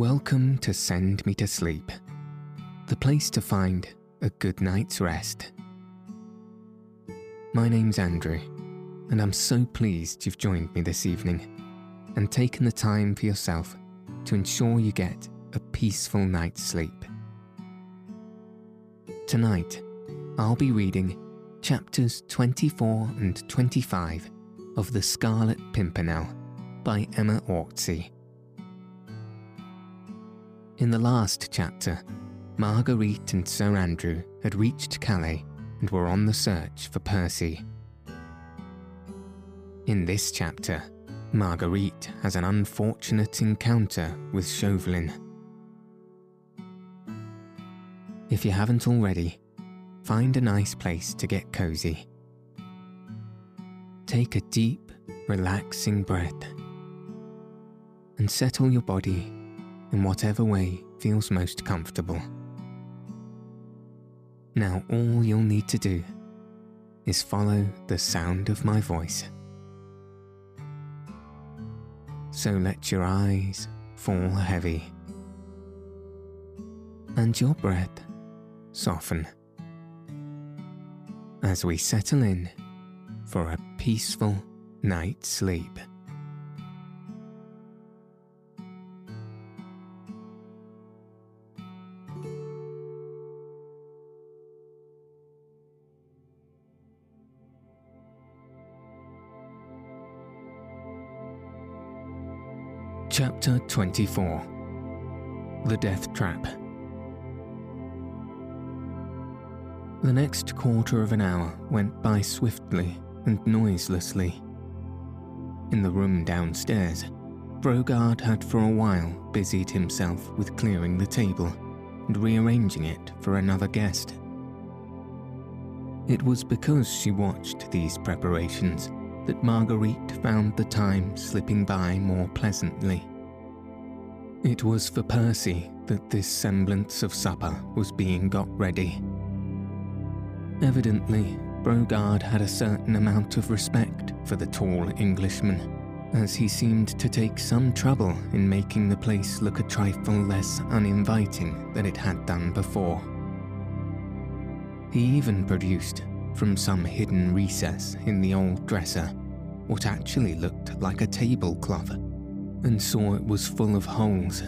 Welcome to Send Me to Sleep, the place to find a good night's rest. My name's Andrew, and I'm so pleased you've joined me this evening and taken the time for yourself to ensure you get a peaceful night's sleep. Tonight, I'll be reading chapters 24 and 25 of The Scarlet Pimpernel by Emma Orczy. In the last chapter, Marguerite and Sir Andrew had reached Calais and were on the search for Percy. In this chapter, Marguerite has an unfortunate encounter with Chauvelin. If you haven't already, find a nice place to get cozy. Take a deep, relaxing breath and settle your body in whatever way feels most comfortable. Now, all you'll need to do is follow the sound of my voice. So let your eyes fall heavy and your breath soften as we settle in for a peaceful night's sleep. Chapter 24 The Death Trap. The next quarter of an hour went by swiftly and noiselessly. In the room downstairs, Brogard had for a while busied himself with clearing the table and rearranging it for another guest. It was because she watched these preparations that Marguerite found the time slipping by more pleasantly. It was for Percy that this semblance of supper was being got ready. Evidently, Brogard had a certain amount of respect for the tall Englishman, as he seemed to take some trouble in making the place look a trifle less uninviting than it had done before. He even produced, from some hidden recess in the old dresser, what actually looked like a tablecloth, and saw it was full of holes.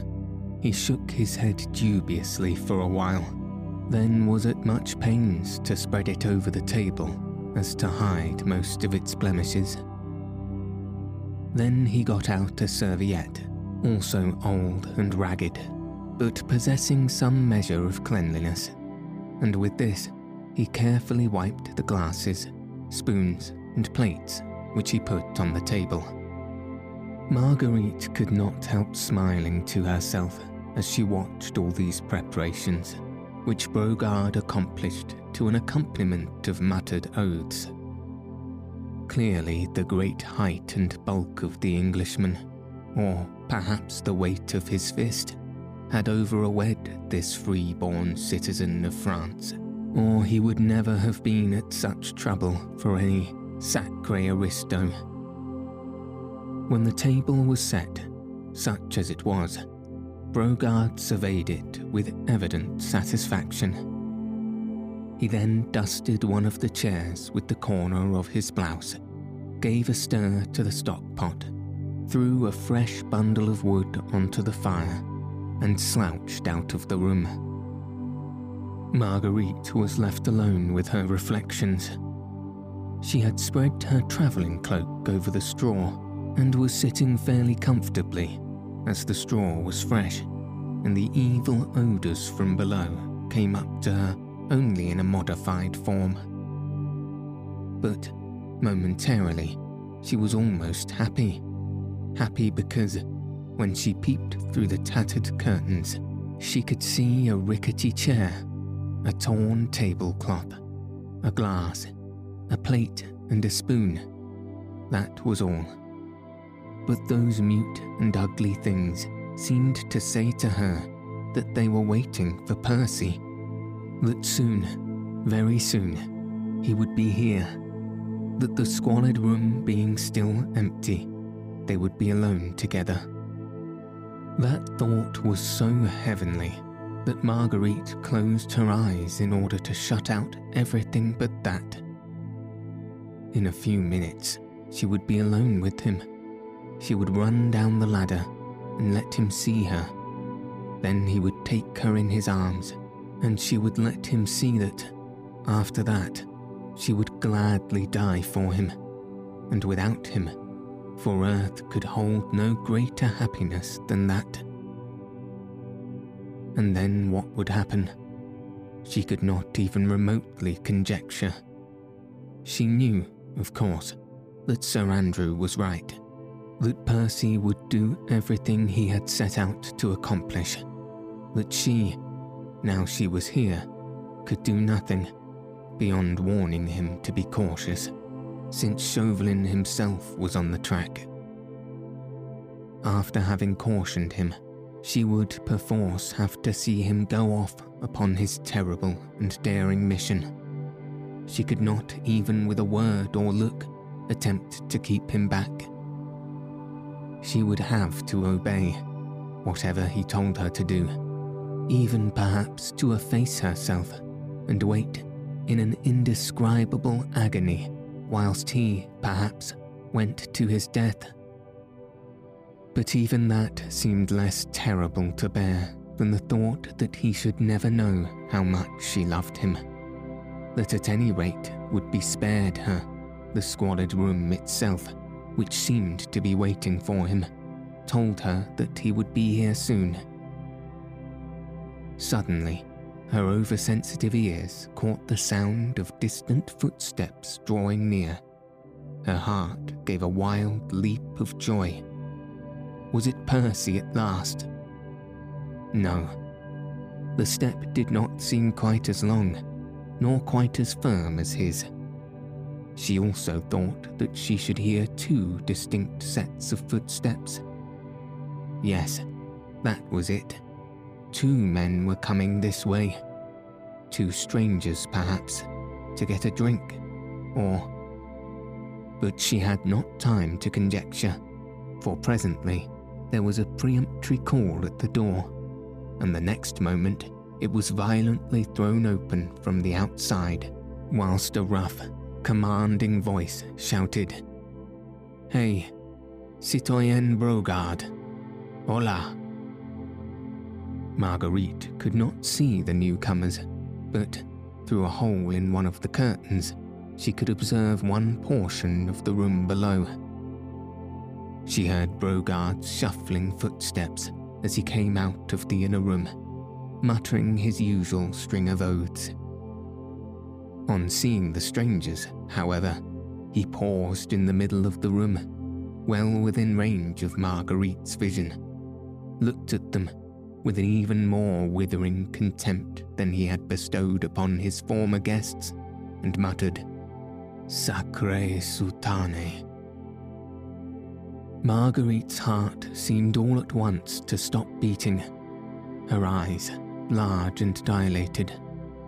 He shook his head dubiously for a while then was at much pains to spread it over the table as to hide most of its blemishes. Then he got out a serviette, also old and ragged, but possessing some measure of cleanliness, and with this he carefully wiped the glasses, spoons, and plates which he put on the table. Marguerite could not help smiling to herself as she watched all these preparations which Brogard accomplished to an accompaniment of muttered oaths. Clearly, the great height and bulk of the Englishman, or perhaps the weight of his fist, had overawed this free-born citizen of France, or he would never have been at such trouble for any sacre aristo. When the table was set, such as it was, Brogard surveyed it with evident satisfaction. He then dusted one of the chairs with the corner of his blouse, gave a stir to the stock pot, threw a fresh bundle of wood onto the fire, and slouched out of the room. Marguerite was left alone with her reflections. She had spread her travelling cloak over the straw and was sitting fairly comfortably as the straw was fresh, and the evil odours from below came up to her only in a modified form. But momentarily, she was almost happy. Happy because, when she peeped through the tattered curtains, she could see a rickety chair, a torn tablecloth, a glass, a plate, and a spoon. That was all. But those mute and ugly things seemed to say to her that they were waiting for Percy, that soon, very soon, he would be here, that the squalid room being still empty, they would be alone together. That thought was so heavenly that Marguerite closed her eyes in order to shut out everything but that. In a few minutes, she would be alone with him. She would run down the ladder and let him see her. Then he would take her in his arms, and she would let him see that, after that, she would gladly die for him, and without him, for earth could hold no greater happiness than that. And then what would happen? She could not even remotely conjecture. She knew, of course, that Sir Andrew was right, that Percy would do everything he had set out to accomplish, that she, now she was here, could do nothing beyond warning him to be cautious, since Chauvelin himself was on the track. After having cautioned him, she would perforce have to see him go off upon his terrible and daring mission. She could not, even with a word or look, attempt to keep him back. She would have to obey, whatever he told her to do, even perhaps to efface herself and wait in an indescribable agony whilst he, perhaps, went to his death. But even that seemed less terrible to bear than the thought that he should never know how much she loved him. That at any rate would be spared her the squalid room itself, which seemed to be waiting for him, told her that he would be here soon. Suddenly, her oversensitive ears caught the sound of distant footsteps drawing near. Her heart gave a wild leap of joy was it Percy at last? No. The step did not seem quite as long, nor quite as firm as his. She also thought that she should hear two distinct sets of footsteps. Yes, that was it. Two men were coming this way. Two strangers, perhaps, to get a drink, or. But she had not time to conjecture, for presently there was a peremptory call at the door, and the next moment it was violently thrown open from the outside, whilst a rough, commanding voice shouted, Hey, Citoyen Brogard, hola. Marguerite could not see the newcomers, but through a hole in one of the curtains, she could observe one portion of the room below. She heard Brogard's shuffling footsteps as he came out of the inner room, muttering his usual string of oaths. On seeing the strangers, however, he paused in the middle of the room, well within range of Marguerite's vision, looked at them with an even more withering contempt than he had bestowed upon his former guests, and muttered, Sacre Soutane. Marguerite's heart seemed all at once to stop beating. Her eyes, large and dilated,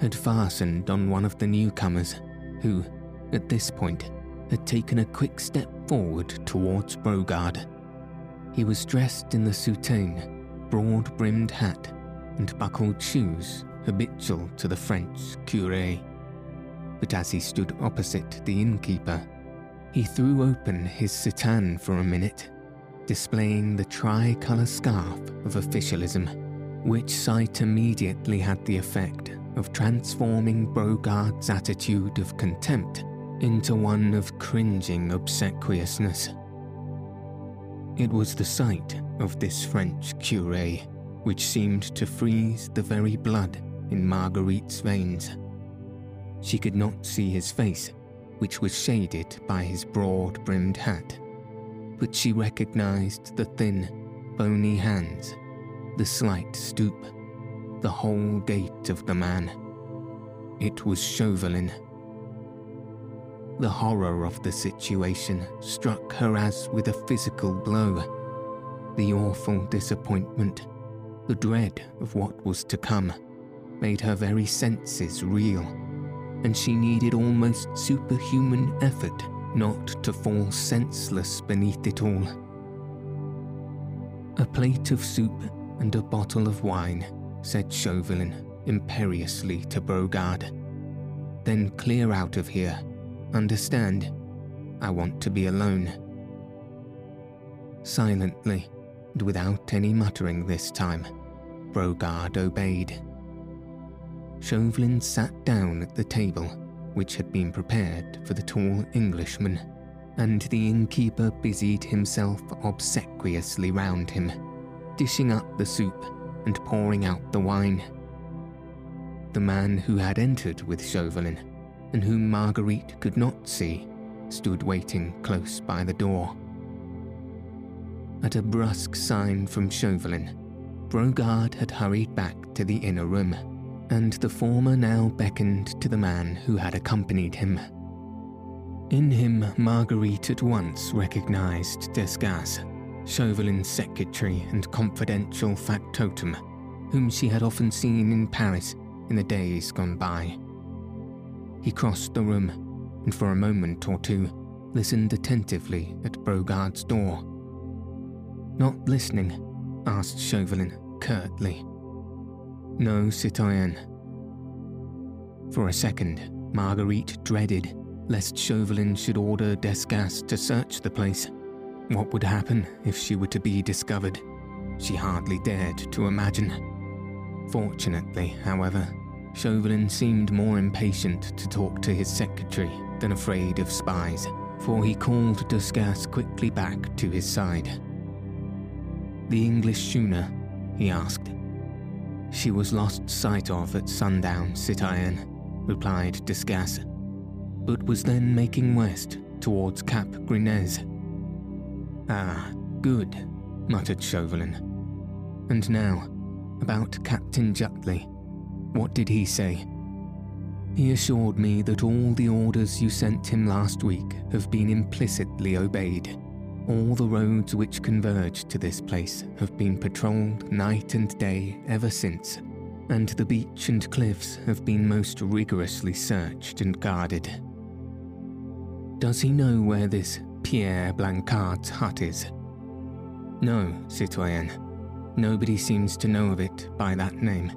had fastened on one of the newcomers, who, at this point, had taken a quick step forward towards Brogard. He was dressed in the soutane, broad brimmed hat, and buckled shoes habitual to the French curé. But as he stood opposite the innkeeper, he threw open his soutane for a minute, displaying the tricolour scarf of officialism, which sight immediately had the effect of transforming Brogard's attitude of contempt into one of cringing obsequiousness. It was the sight of this French curé which seemed to freeze the very blood in Marguerite's veins. She could not see his face which was shaded by his broad brimmed hat, but she recognized the thin, bony hands, the slight stoop, the whole gait of the man. It was Chauvelin. The horror of the situation struck her as with a physical blow. The awful disappointment, the dread of what was to come, made her very senses reel, and she needed almost superhuman effort not to fall senseless beneath it all. A plate of soup and a bottle of wine, said Chauvelin imperiously to Brogard. Then clear out of here. Understand? I want to be alone. Silently, and without any muttering this time, Brogard obeyed. Chauvelin sat down at the table, which had been prepared for the tall Englishman, and the innkeeper busied himself obsequiously round him, dishing up the soup and pouring out the wine. The man who had entered with Chauvelin, and whom Marguerite could not see, stood waiting close by the door. At a brusque sign from Chauvelin, Brogard had hurried back to the inner room and the former now beckoned to the man who had accompanied him. In him, Marguerite at once recognized Desgas, Chauvelin's secretary and confidential factotum, whom she had often seen in Paris in the days gone by. He crossed the room and for a moment or two listened attentively at Brogard's door. Not listening, asked Chauvelin curtly. No, citoyen. For a second, Marguerite dreaded lest Chauvelin should order Desgas to search the place. What would happen if she were to be discovered? She hardly dared to imagine. Fortunately, however, Chauvelin seemed more impatient to talk to his secretary than afraid of spies, for he called Desgas quickly back to his side. The English schooner, he asked. She was lost sight of at sundown, citoyen, replied Desgas, but was then making west towards Cap Grisnez. Ah, good, muttered Chauvelin. And now, about Captain Jutley. What did he say? He assured me that all the orders you sent him last week have been implicitly obeyed. All the roads which converge to this place have been patrolled night and day ever since, and the beach and cliffs have been most rigorously searched and guarded. Does he know where this Pierre Blanchard's hut is? No, citoyen. Nobody seems to know of it by that name.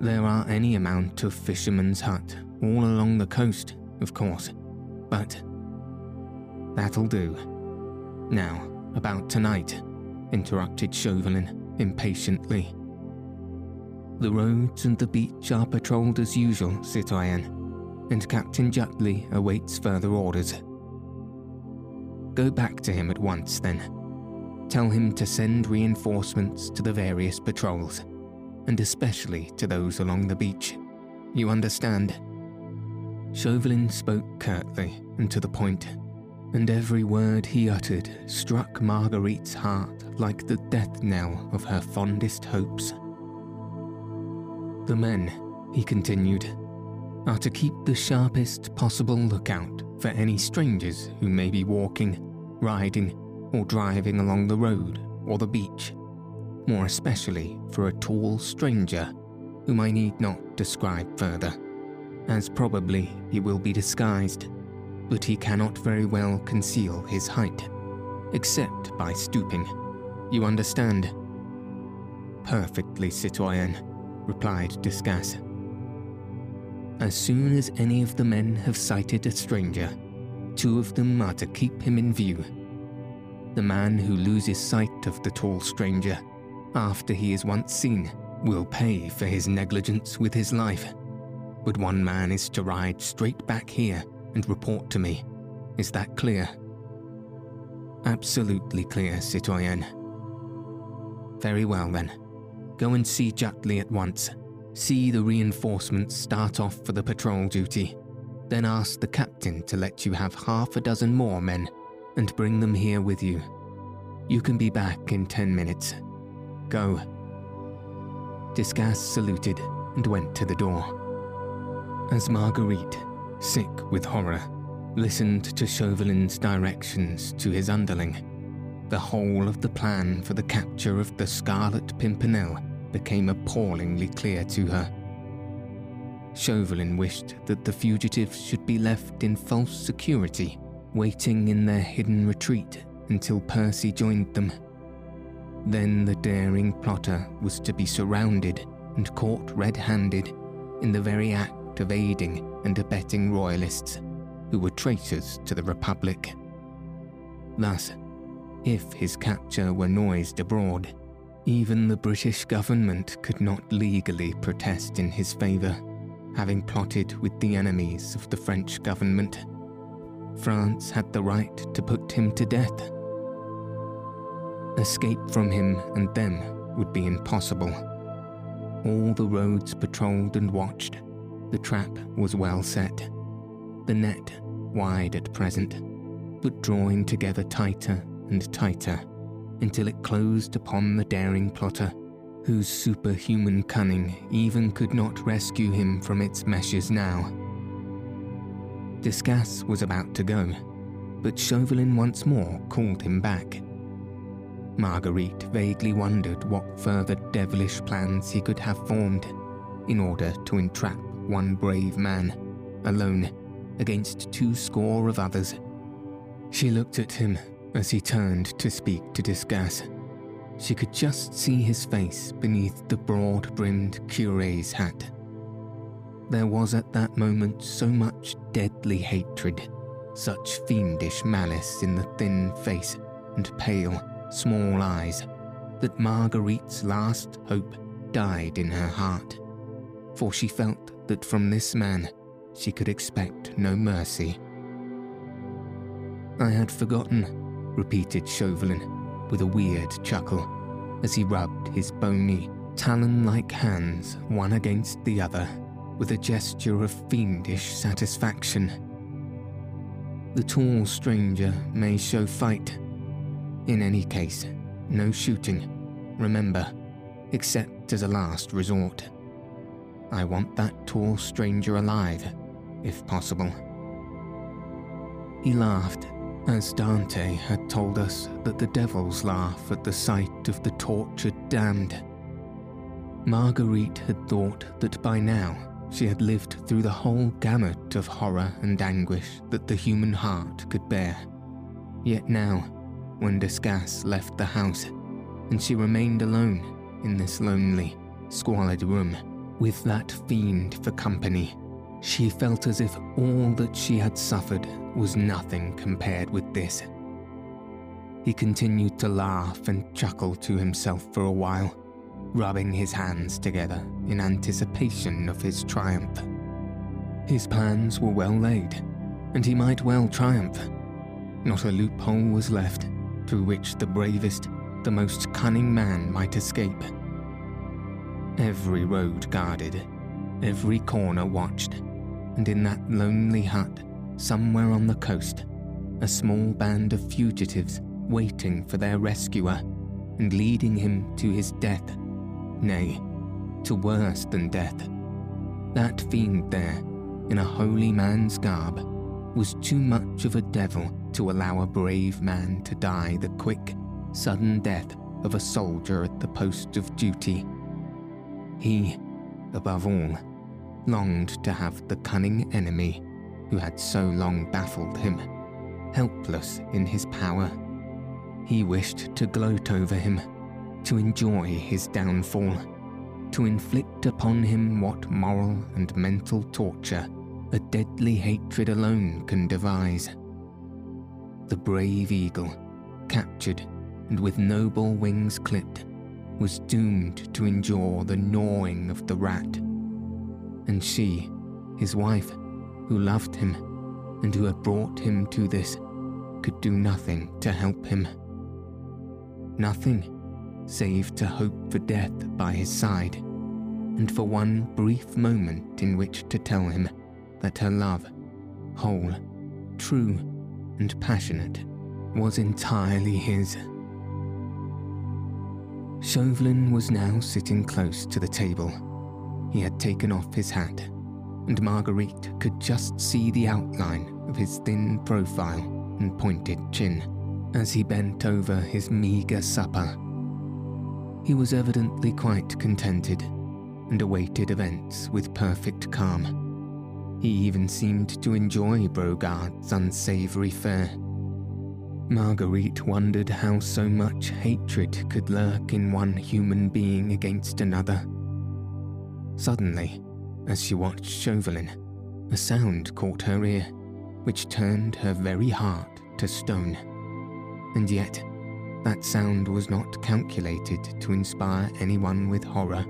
There are any amount of fishermen's hut all along the coast, of course, but that'll do. Now, about tonight, interrupted Chauvelin impatiently. The roads and the beach are patrolled as usual, citoyen, and Captain Jutley awaits further orders. Go back to him at once, then. Tell him to send reinforcements to the various patrols, and especially to those along the beach. You understand? Chauvelin spoke curtly and to the point and every word he uttered struck Marguerite's heart like the death knell of her fondest hopes. The men, he continued, are to keep the sharpest possible lookout for any strangers who may be walking, riding, or driving along the road or the beach, more especially for a tall stranger whom I need not describe further, as probably he will be disguised but he cannot very well conceal his height, except by stooping. You understand? Perfectly, citoyen, replied Desgas. As soon as any of the men have sighted a stranger, two of them are to keep him in view. The man who loses sight of the tall stranger, after he is once seen, will pay for his negligence with his life. But one man is to ride straight back here and report to me. Is that clear? Absolutely clear, citoyen. Very well then. Go and see Jutley at once. See the reinforcements start off for the patrol duty. Then ask the captain to let you have half a dozen more men and bring them here with you. You can be back in ten minutes. go. Desgas saluted and went to the door. As Marguerite, sick with horror, listened to Chauvelin's directions to his underling, the whole of the plan for the capture of the Scarlet Pimpernel became appallingly clear to her. Chauvelin wished that the fugitives should be left in false security, waiting in their hidden retreat until Percy joined them. Then the daring plotter was to be surrounded and caught red handed in the very act of aiding and abetting royalists who were traitors to the Republic. Thus, if his capture were noised abroad, even the British government could not legally protest in his favour, having plotted with the enemies of the French government. France had the right to put him to death. Escape from him and them would be impossible. All the roads patrolled and watched, the trap was well set. The net wide at present, but drawing together tighter and tighter until it closed upon the daring plotter, whose superhuman cunning even could not rescue him from its meshes now. Desgas was about to go, but Chauvelin once more called him back. Marguerite vaguely wondered what further devilish plans he could have formed in order to entrap one brave man, alone, against two score of others. She looked at him as he turned to speak to Desgas. She could just see his face beneath the broad brimmed cure's hat. There was at that moment so much deadly hatred, such fiendish malice in the thin face and pale, small eyes, that Marguerite's last hope died in her heart, for she felt that from this man she could expect no mercy. I had forgotten, repeated Chauvelin with a weird chuckle as he rubbed his bony, talon like hands one against the other with a gesture of fiendish satisfaction. The tall stranger may show fight. In any case, no shooting, remember, except as a last resort. I want that tall stranger alive, if possible. He laughed, as Dante had told us that the devils laugh at the sight of the tortured damned. Marguerite had thought that by now she had lived through the whole gamut of horror and anguish that the human heart could bear. Yet now, when Desgas left the house, and she remained alone in this lonely, squalid room, with that fiend for company, she felt as if all that she had suffered was nothing compared with this. He continued to laugh and chuckle to himself for a while, rubbing his hands together in anticipation of his triumph. His plans were well laid, and he might well triumph. Not a loophole was left through which the bravest, the most cunning man might escape. Every road guarded, every corner watched, and in that lonely hut, somewhere on the coast, a small band of fugitives waiting for their rescuer and leading him to his death, nay, to worse than death. That fiend there, in a holy man's garb, was too much of a devil to allow a brave man to die the quick, sudden death of a soldier at the post of duty. He, above all, longed to have the cunning enemy who had so long baffled him, helpless in his power. He wished to gloat over him, to enjoy his downfall, to inflict upon him what moral and mental torture a deadly hatred alone can devise. The brave eagle, captured and with noble wings clipped, was doomed to endure the gnawing of the rat and she, his wife, who loved him and who had brought him to this, could do nothing to help him. Nothing save to hope for death by his side, and for one brief moment in which to tell him that her love, whole, true, and passionate, was entirely his. Chauvelin was now sitting close to the table. He had taken off his hat, and Marguerite could just see the outline of his thin profile and pointed chin as he bent over his meagre supper. He was evidently quite contented and awaited events with perfect calm. He even seemed to enjoy Brogard's unsavoury fare Marguerite wondered how so much hatred could lurk in one human being against another. Suddenly, as she watched Chauvelin, a sound caught her ear, which turned her very heart to stone. And yet, that sound was not calculated to inspire anyone with horror,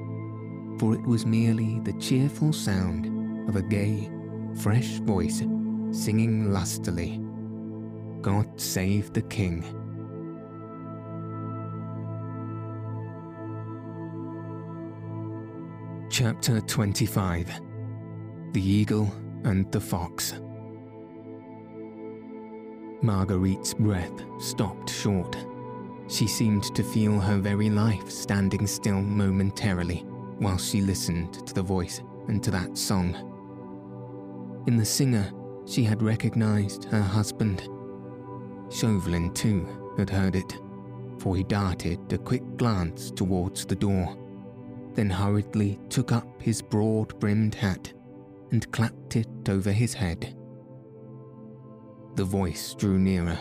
for it was merely the cheerful sound of a gay, fresh voice singing lustily God Save the King. Chapter 25 The Eagle and the Fox. Marguerite's breath stopped short. She seemed to feel her very life standing still momentarily while she listened to the voice and to that song. In the singer, she had recognized her husband Chauvelin, too, had heard it, for he darted a quick glance towards the door, then hurriedly took up his broad brimmed hat and clapped it over his head. The voice drew nearer.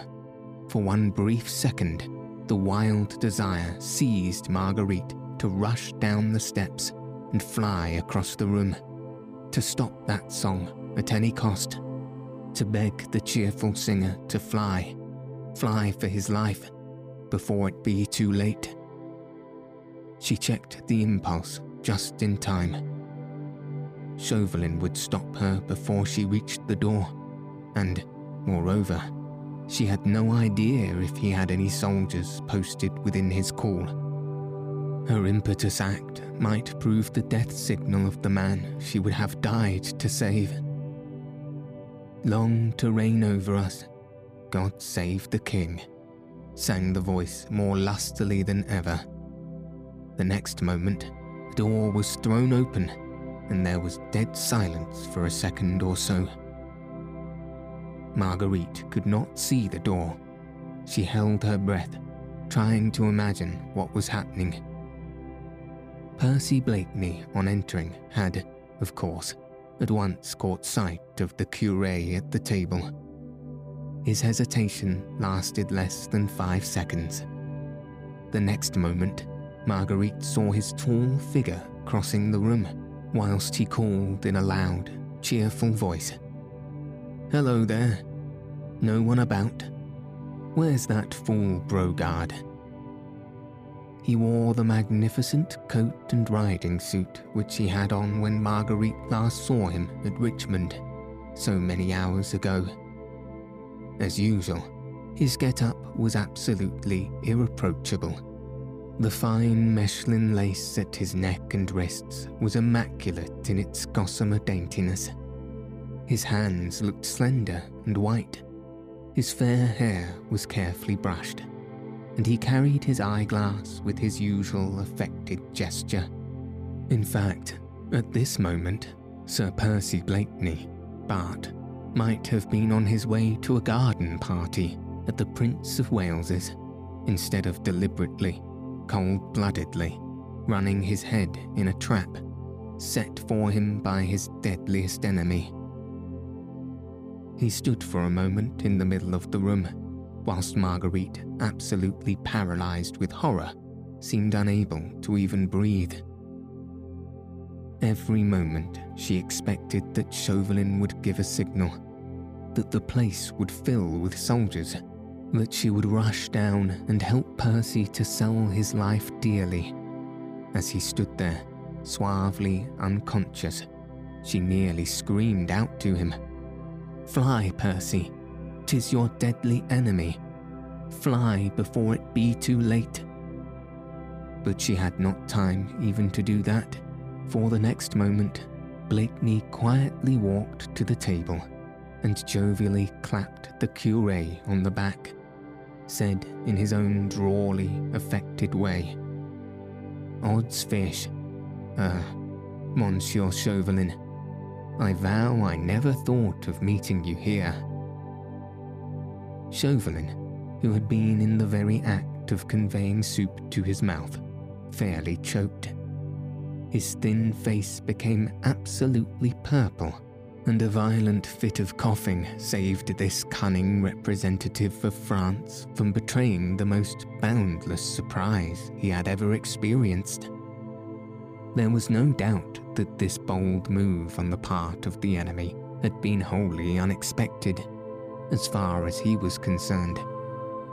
For one brief second, the wild desire seized Marguerite to rush down the steps and fly across the room, to stop that song at any cost, to beg the cheerful singer to fly fly for his life before it be too late. She checked the impulse just in time. Chauvelin would stop her before she reached the door, and, moreover, she had no idea if he had any soldiers posted within his call. Her impetus act might prove the death signal of the man she would have died to save. Long to reign over us, God save the King, sang the voice more lustily than ever. The next moment, the door was thrown open, and there was dead silence for a second or so. Marguerite could not see the door. She held her breath, trying to imagine what was happening. Percy Blakeney, on entering, had, of course, at once caught sight of the cure at the table his hesitation lasted less than five seconds. The next moment, Marguerite saw his tall figure crossing the room, whilst he called in a loud, cheerful voice Hello there. No one about? Where's that fool Brogard? He wore the magnificent coat and riding suit which he had on when Marguerite last saw him at Richmond, so many hours ago. As usual, his get-up was absolutely irreproachable. The fine Mechlin lace at his neck and wrists was immaculate in its gossamer daintiness. His hands looked slender and white. His fair hair was carefully brushed, and he carried his eyeglass with his usual affected gesture. In fact, at this moment, Sir Percy Blakeney, Bart, might have been on his way to a garden party at the Prince of Wales's, instead of deliberately, cold bloodedly, running his head in a trap set for him by his deadliest enemy. He stood for a moment in the middle of the room, whilst Marguerite, absolutely paralysed with horror, seemed unable to even breathe. Every moment she expected that Chauvelin would give a signal, that the place would fill with soldiers, that she would rush down and help Percy to sell his life dearly. As he stood there, suavely unconscious, she nearly screamed out to him Fly, Percy, tis your deadly enemy. Fly before it be too late. But she had not time even to do that for the next moment, Blakeney quietly walked to the table and jovially clapped the cure on the back, said in his own drawly, affected way, Odds fish. Ah, Monsieur Chauvelin, I vow I never thought of meeting you here. Chauvelin, who had been in the very act of conveying soup to his mouth, fairly choked. His thin face became absolutely purple, and a violent fit of coughing saved this cunning representative of France from betraying the most boundless surprise he had ever experienced. There was no doubt that this bold move on the part of the enemy had been wholly unexpected, as far as he was concerned,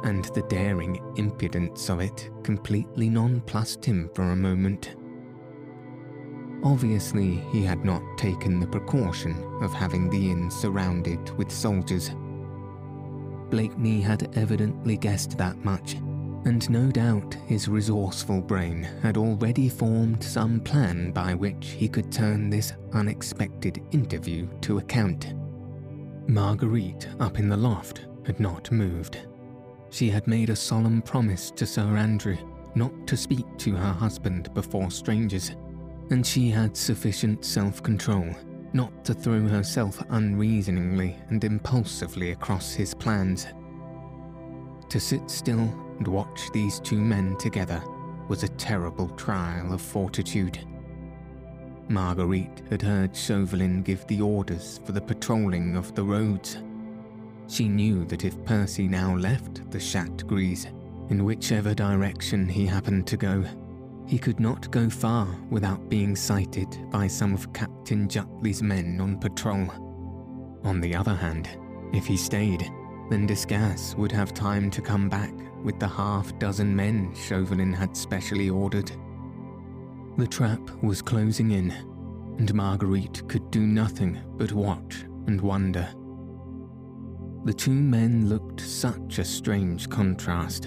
and the daring impudence of it completely nonplussed him for a moment. Obviously, he had not taken the precaution of having the inn surrounded with soldiers. Blakeney had evidently guessed that much, and no doubt his resourceful brain had already formed some plan by which he could turn this unexpected interview to account. Marguerite, up in the loft, had not moved. She had made a solemn promise to Sir Andrew not to speak to her husband before strangers and she had sufficient self control not to throw herself unreasoningly and impulsively across his plans. To sit still and watch these two men together was a terrible trial of fortitude. Marguerite had heard Chauvelin give the orders for the patrolling of the roads. She knew that if Percy now left the Chat Gris, in whichever direction he happened to go, he could not go far without being sighted by some of Captain Jutley's men on patrol. On the other hand, if he stayed, then Desgas would have time to come back with the half dozen men Chauvelin had specially ordered. The trap was closing in, and Marguerite could do nothing but watch and wonder. The two men looked such a strange contrast,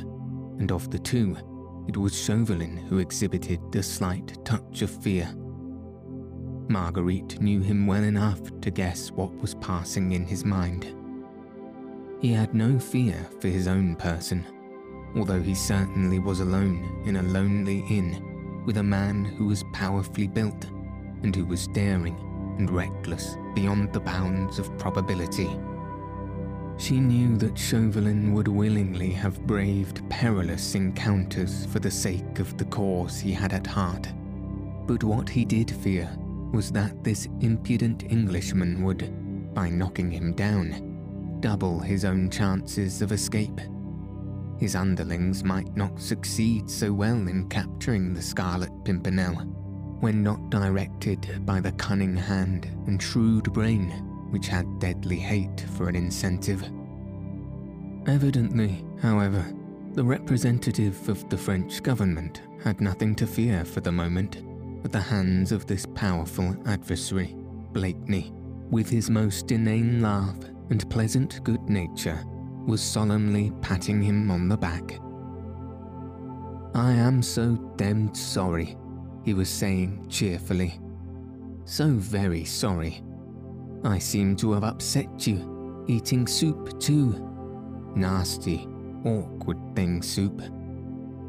and of the two, it was Chauvelin who exhibited a slight touch of fear. Marguerite knew him well enough to guess what was passing in his mind. He had no fear for his own person, although he certainly was alone in a lonely inn with a man who was powerfully built and who was daring and reckless beyond the bounds of probability. She knew that Chauvelin would willingly have braved perilous encounters for the sake of the cause he had at heart. But what he did fear was that this impudent Englishman would, by knocking him down, double his own chances of escape. His underlings might not succeed so well in capturing the Scarlet Pimpernel when not directed by the cunning hand and shrewd brain which had deadly hate for an incentive. Evidently, however, the representative of the French government had nothing to fear for the moment at the hands of this powerful adversary, Blakeney, with his most inane laugh and pleasant good nature, was solemnly patting him on the back. I am so damned sorry, he was saying cheerfully. So very sorry. I seem to have upset you, eating soup too. Nasty, awkward thing, soup.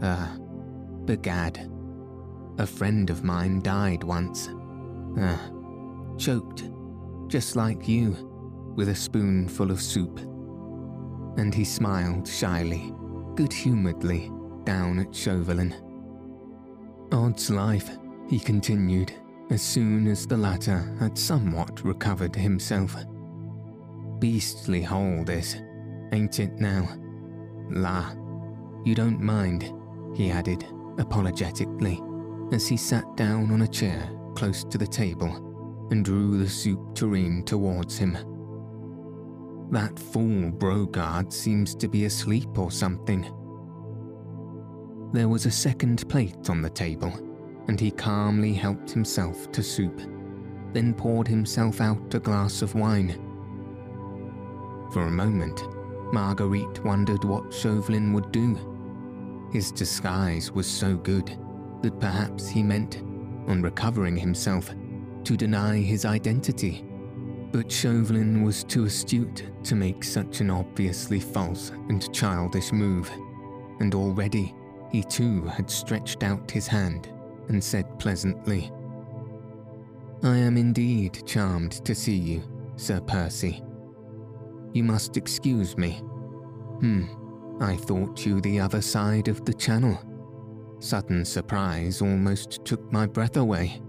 Ah, uh, begad. A friend of mine died once. Ah, uh, choked, just like you, with a spoonful of soup. And he smiled shyly, good humouredly, down at Chauvelin. Odd's life, he continued, as soon as the latter had somewhat recovered himself. Beastly hole, this, ain't it now? La, you don't mind, he added apologetically as he sat down on a chair close to the table and drew the soup tureen towards him. That fool Brogard seems to be asleep or something. There was a second plate on the table and he calmly helped himself to soup, then poured himself out a glass of wine. For a moment, Marguerite wondered what Chauvelin would do. His disguise was so good that perhaps he meant, on recovering himself, to deny his identity. But Chauvelin was too astute to make such an obviously false and childish move, and already he too had stretched out his hand and said pleasantly, I am indeed charmed to see you, Sir Percy. You must excuse me. Hmm, I thought you the other side of the channel. Sudden surprise almost took my breath away.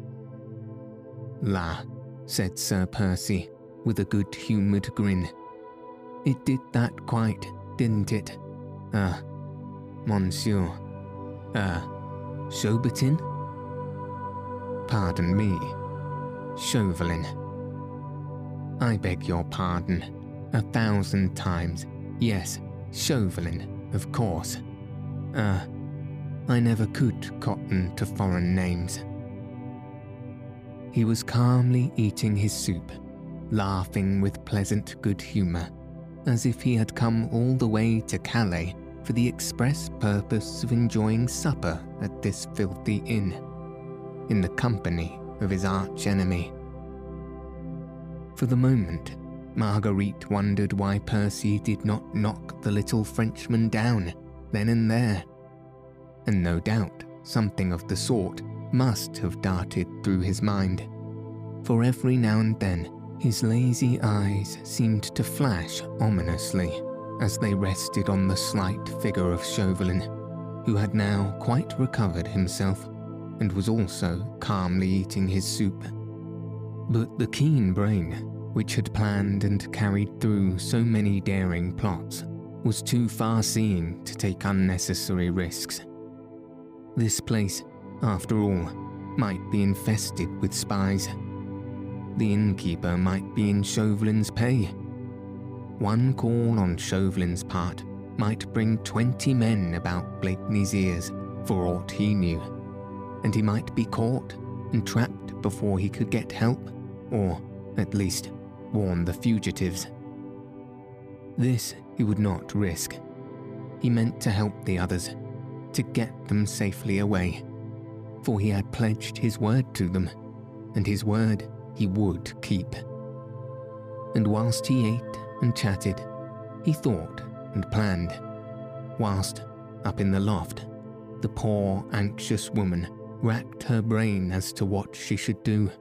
La, said Sir Percy, with a good humoured grin. It did that quite, didn't it? Ah, uh, Monsieur. Ah, uh, Chaubertin? Pardon me. Chauvelin. I beg your pardon. A thousand times. Yes, Chauvelin, of course. Ah, uh, I never could cotton to foreign names. He was calmly eating his soup, laughing with pleasant good humour, as if he had come all the way to Calais for the express purpose of enjoying supper at this filthy inn, in the company of his arch enemy. For the moment, Marguerite wondered why Percy did not knock the little Frenchman down then and there, and no doubt something of the sort must have darted through his mind, for every now and then his lazy eyes seemed to flash ominously as they rested on the slight figure of Chauvelin, who had now quite recovered himself and was also calmly eating his soup. But the keen brain, which had planned and carried through so many daring plots, was too far seeing to take unnecessary risks. This place after all, might be infested with spies. The innkeeper might be in Chauvelin's pay. One call on Chauvelin's part might bring twenty men about Blakeney's ears for aught he knew, and he might be caught and trapped before he could get help, or, at least, warn the fugitives. This he would not risk. He meant to help the others, to get them safely away for he had pledged his word to them, and his word he would keep. And whilst he ate and chatted, he thought and planned, whilst, up in the loft, the poor, anxious woman racked her brain as to what she should do,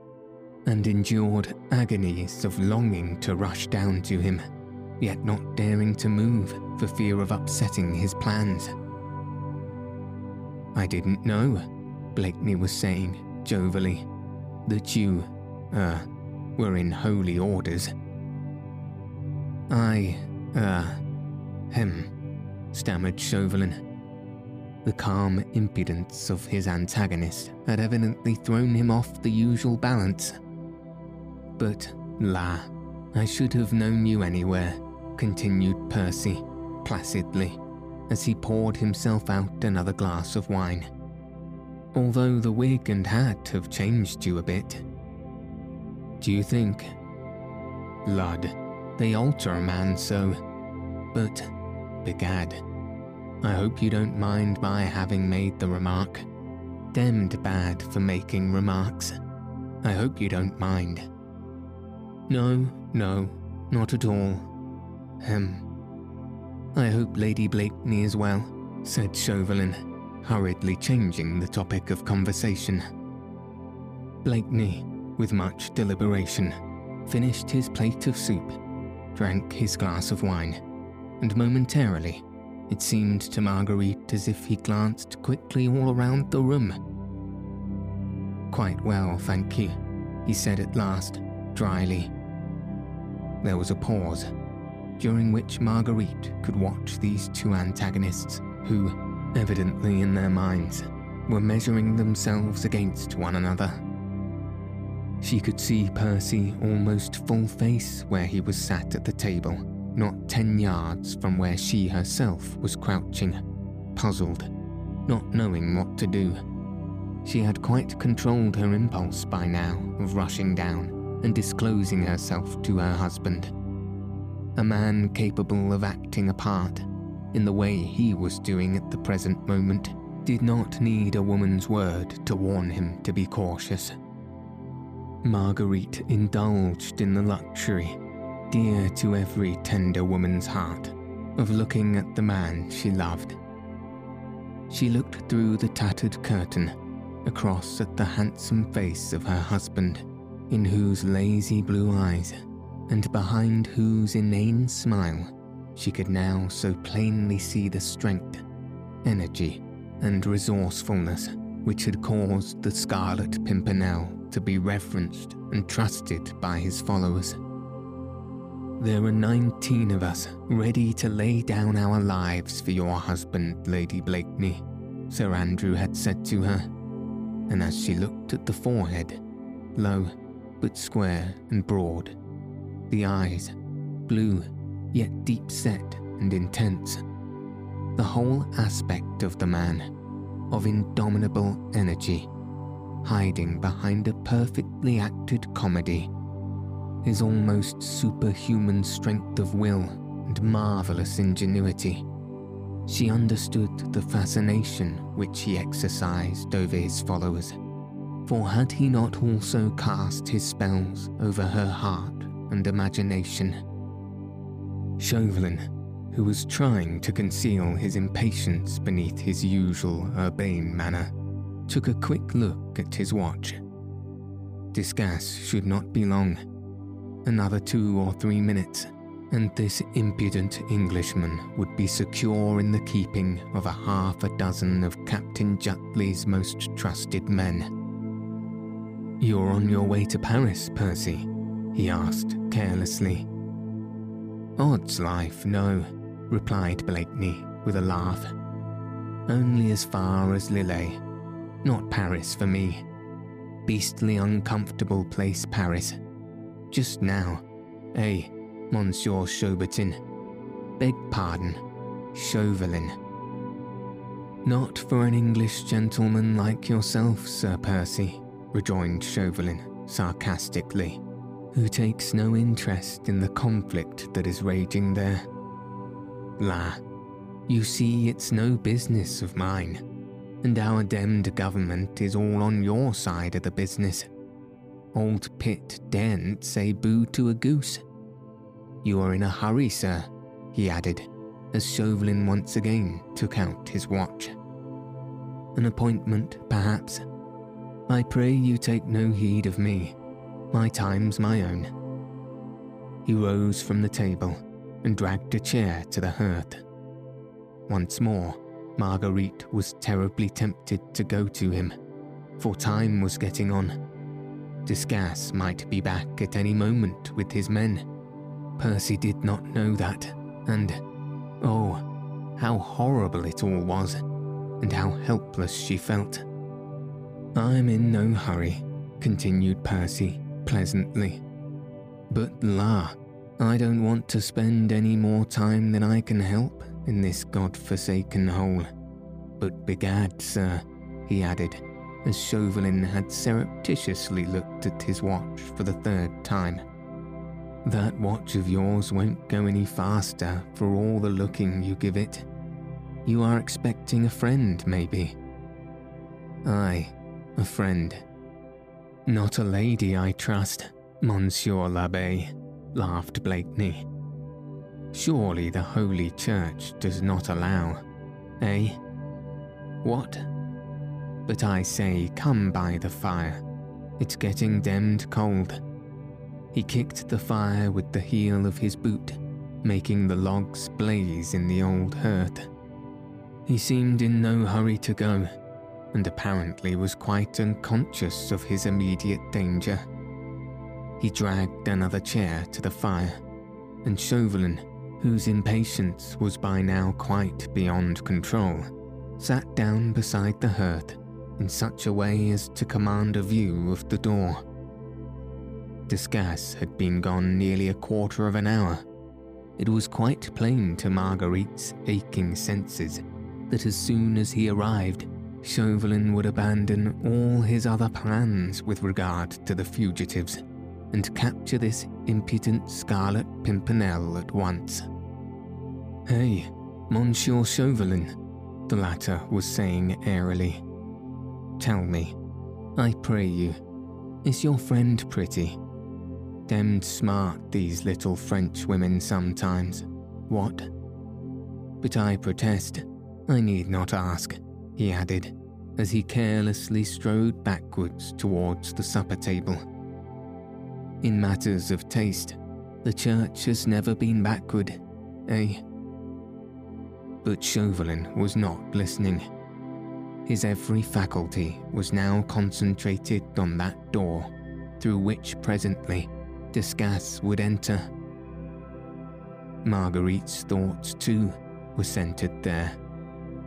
and endured agonies of longing to rush down to him, yet not daring to move for fear of upsetting his plans. I didn't know, Blakeney was saying, jovially, that you, er, uh, were in holy orders. I, er, uh, him, stammered Chauvelin. The calm impudence of his antagonist had evidently thrown him off the usual balance. But, la, I should have known you anywhere, continued Percy, placidly, as he poured himself out another glass of wine although the wig and hat have changed you a bit. Do you think? Lud, they alter a man so. But, begad, I hope you don't mind my having made the remark. Demmed bad for making remarks. I hope you don't mind. No, no, not at all. Hem. I hope Lady Blakeney is well, said Chauvelin hurriedly changing the topic of conversation. Blakeney, with much deliberation, finished his plate of soup, drank his glass of wine, and momentarily it seemed to Marguerite as if he glanced quickly all around the room. Quite well, thank you, he said at last, dryly. There was a pause, during which Marguerite could watch these two antagonists who, evidently in their minds, were measuring themselves against one another. She could see Percy almost full face where he was sat at the table, not ten yards from where she herself was crouching, puzzled, not knowing what to do. She had quite controlled her impulse by now of rushing down and disclosing herself to her husband. A man capable of acting a part in the way he was doing at the present moment, did not need a woman's word to warn him to be cautious. Marguerite indulged in the luxury, dear to every tender woman's heart, of looking at the man she loved. She looked through the tattered curtain, across at the handsome face of her husband, in whose lazy blue eyes, and behind whose inane smile, she could now so plainly see the strength, energy, and resourcefulness which had caused the Scarlet Pimpernel to be reverenced and trusted by his followers. There are nineteen of us ready to lay down our lives for your husband, Lady Blakeney, Sir Andrew had said to her, and as she looked at the forehead, low but square and broad, the eyes, blue yet deep set and intense, the whole aspect of the man, of indomitable energy, hiding behind a perfectly acted comedy his almost superhuman strength of will and marvellous ingenuity. She understood the fascination which he exercised over his followers, for had he not also cast his spells over her heart and imagination? Chauvelin, who was trying to conceal his impatience beneath his usual urbane manner, took a quick look at his watch. Desgas should not be long Another two or three minutes, and this impudent Englishman would be secure in the keeping of a half a dozen of Captain Jutley's most trusted men. You're on your way to Paris, Percy? he asked carelessly. Odds life, no, replied Blakeney with a laugh. Only as far as Lille. Not Paris for me. Beastly uncomfortable place, Paris just now. Eh, Monsieur Chaubertin. Beg pardon, Chauvelin. Not for an English gentleman like yourself, Sir Percy, rejoined Chauvelin sarcastically, who takes no interest in the conflict that is raging there. La, you see, it's no business of mine, and our demmed government is all on your side of the business. Old Pitt daren't say boo to a goose. You are in a hurry, sir, he added, as Chauvelin once again took out his watch. An appointment, perhaps. I pray you take no heed of me. My time's my own. He rose from the table and dragged a chair to the hearth. Once more, Marguerite was terribly tempted to go to him, for time was getting on Desgas might be back at any moment with his men. Percy did not know that, and oh, how horrible it all was, and how helpless she felt. I'm in no hurry, continued Percy pleasantly. But la, I don't want to spend any more time than I can help in this god-forsaken hole. But begad, sir, he added, as Chauvelin had surreptitiously looked at his watch for the third time. That watch of yours won't go any faster for all the looking you give it. You are expecting a friend, maybe. Aye, a friend. Not a lady, I trust, Monsieur l'Abbe, laughed Blakeney. Surely the Holy Church does not allow, eh? What? But I say, come by the fire. It's getting demmed cold. He kicked the fire with the heel of his boot, making the logs blaze in the old hearth. He seemed in no hurry to go, and apparently was quite unconscious of his immediate danger. He dragged another chair to the fire, and Chauvelin, whose impatience was by now quite beyond control, sat down beside the hearth in such a way as to command a view of the door. Desgas had been gone nearly a quarter of an hour. It was quite plain to Marguerite's aching senses that as soon as he arrived, Chauvelin would abandon all his other plans with regard to the fugitives and capture this impudent Scarlet Pimpernel at once. Hey, Monsieur Chauvelin, the latter was saying airily. Tell me, I pray you, is your friend pretty? Demmed smart, these little French women sometimes. What? But I protest, I need not ask, he added, as he carelessly strode backwards towards the supper table. In matters of taste, the church has never been backward, eh? But Chauvelin was not listening. His every faculty was now concentrated on that door, through which presently Desgas would enter. Marguerite's thoughts, too, were centred there,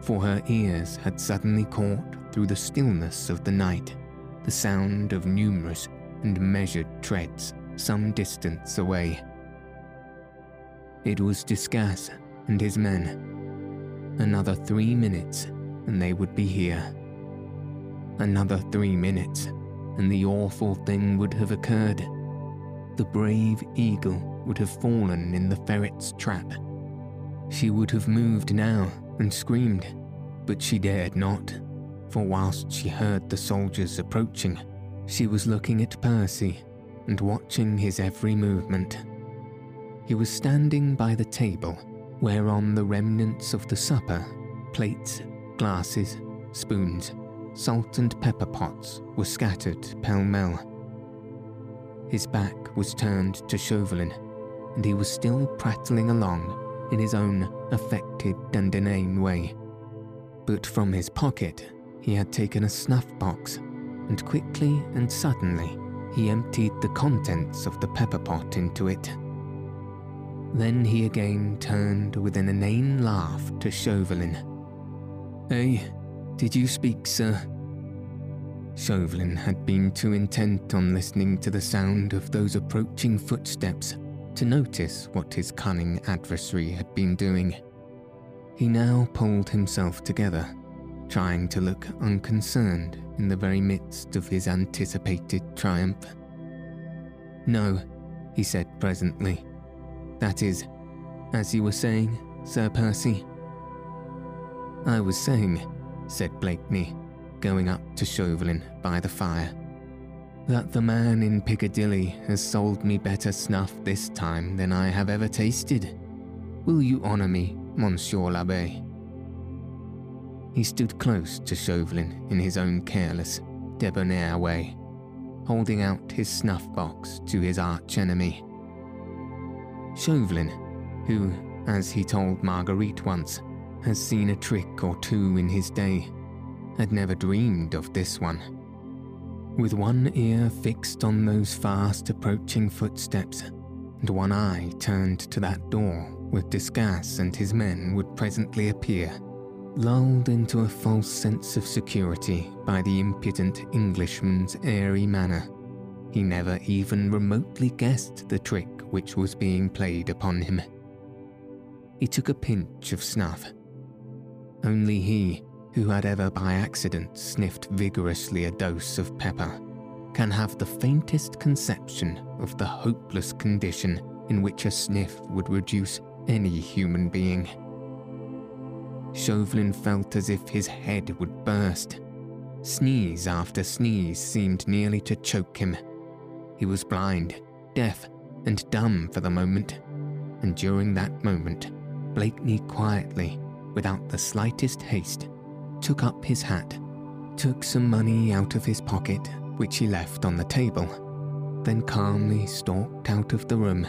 for her ears had suddenly caught through the stillness of the night the sound of numerous and measured treads some distance away. It was Desgas and his men. Another three minutes and they would be here. Another three minutes and the awful thing would have occurred. The brave eagle would have fallen in the ferret's trap. She would have moved now and screamed, but she dared not, for whilst she heard the soldiers approaching, she was looking at Percy and watching his every movement. He was standing by the table, whereon the remnants of the supper, plates, glasses, spoons, salt and pepper pots were scattered pell mell. His back was turned to Chauvelin, and he was still prattling along in his own affected and inane way. But from his pocket, he had taken a snuff box, and quickly and suddenly he emptied the contents of the pepper pot into it. Then he again turned with an inane laugh to Chauvelin. Eh, did you speak, sir? Chauvelin had been too intent on listening to the sound of those approaching footsteps to notice what his cunning adversary had been doing. He now pulled himself together, trying to look unconcerned in the very midst of his anticipated triumph. No, he said presently. That is, as you were saying, Sir Percy. I was saying, said Blakeney, going up to Chauvelin by the fire, that the man in Piccadilly has sold me better snuff this time than I have ever tasted. Will you honour me, Monsieur l'Abbe? He stood close to Chauvelin in his own careless, debonair way, holding out his snuff box to his arch enemy. Chauvelin, who, as he told Marguerite once, has seen a trick or two in his day, had never dreamed of this one. With one ear fixed on those fast approaching footsteps, and one eye turned to that door where Desgas and his men would presently appear, lulled into a false sense of security by the impudent Englishman's airy manner, he never even remotely guessed the trick which was being played upon him. He took a pinch of snuff. Only he, who had ever by accident sniffed vigorously a dose of pepper, can have the faintest conception of the hopeless condition in which a sniff would reduce any human being. Chauvelin felt as if his head would burst. Sneeze after sneeze seemed nearly to choke him. He was blind, deaf, and dumb for the moment, and during that moment, Blakeney quietly, without the slightest haste, took up his hat, took some money out of his pocket, which he left on the table, then calmly stalked out of the room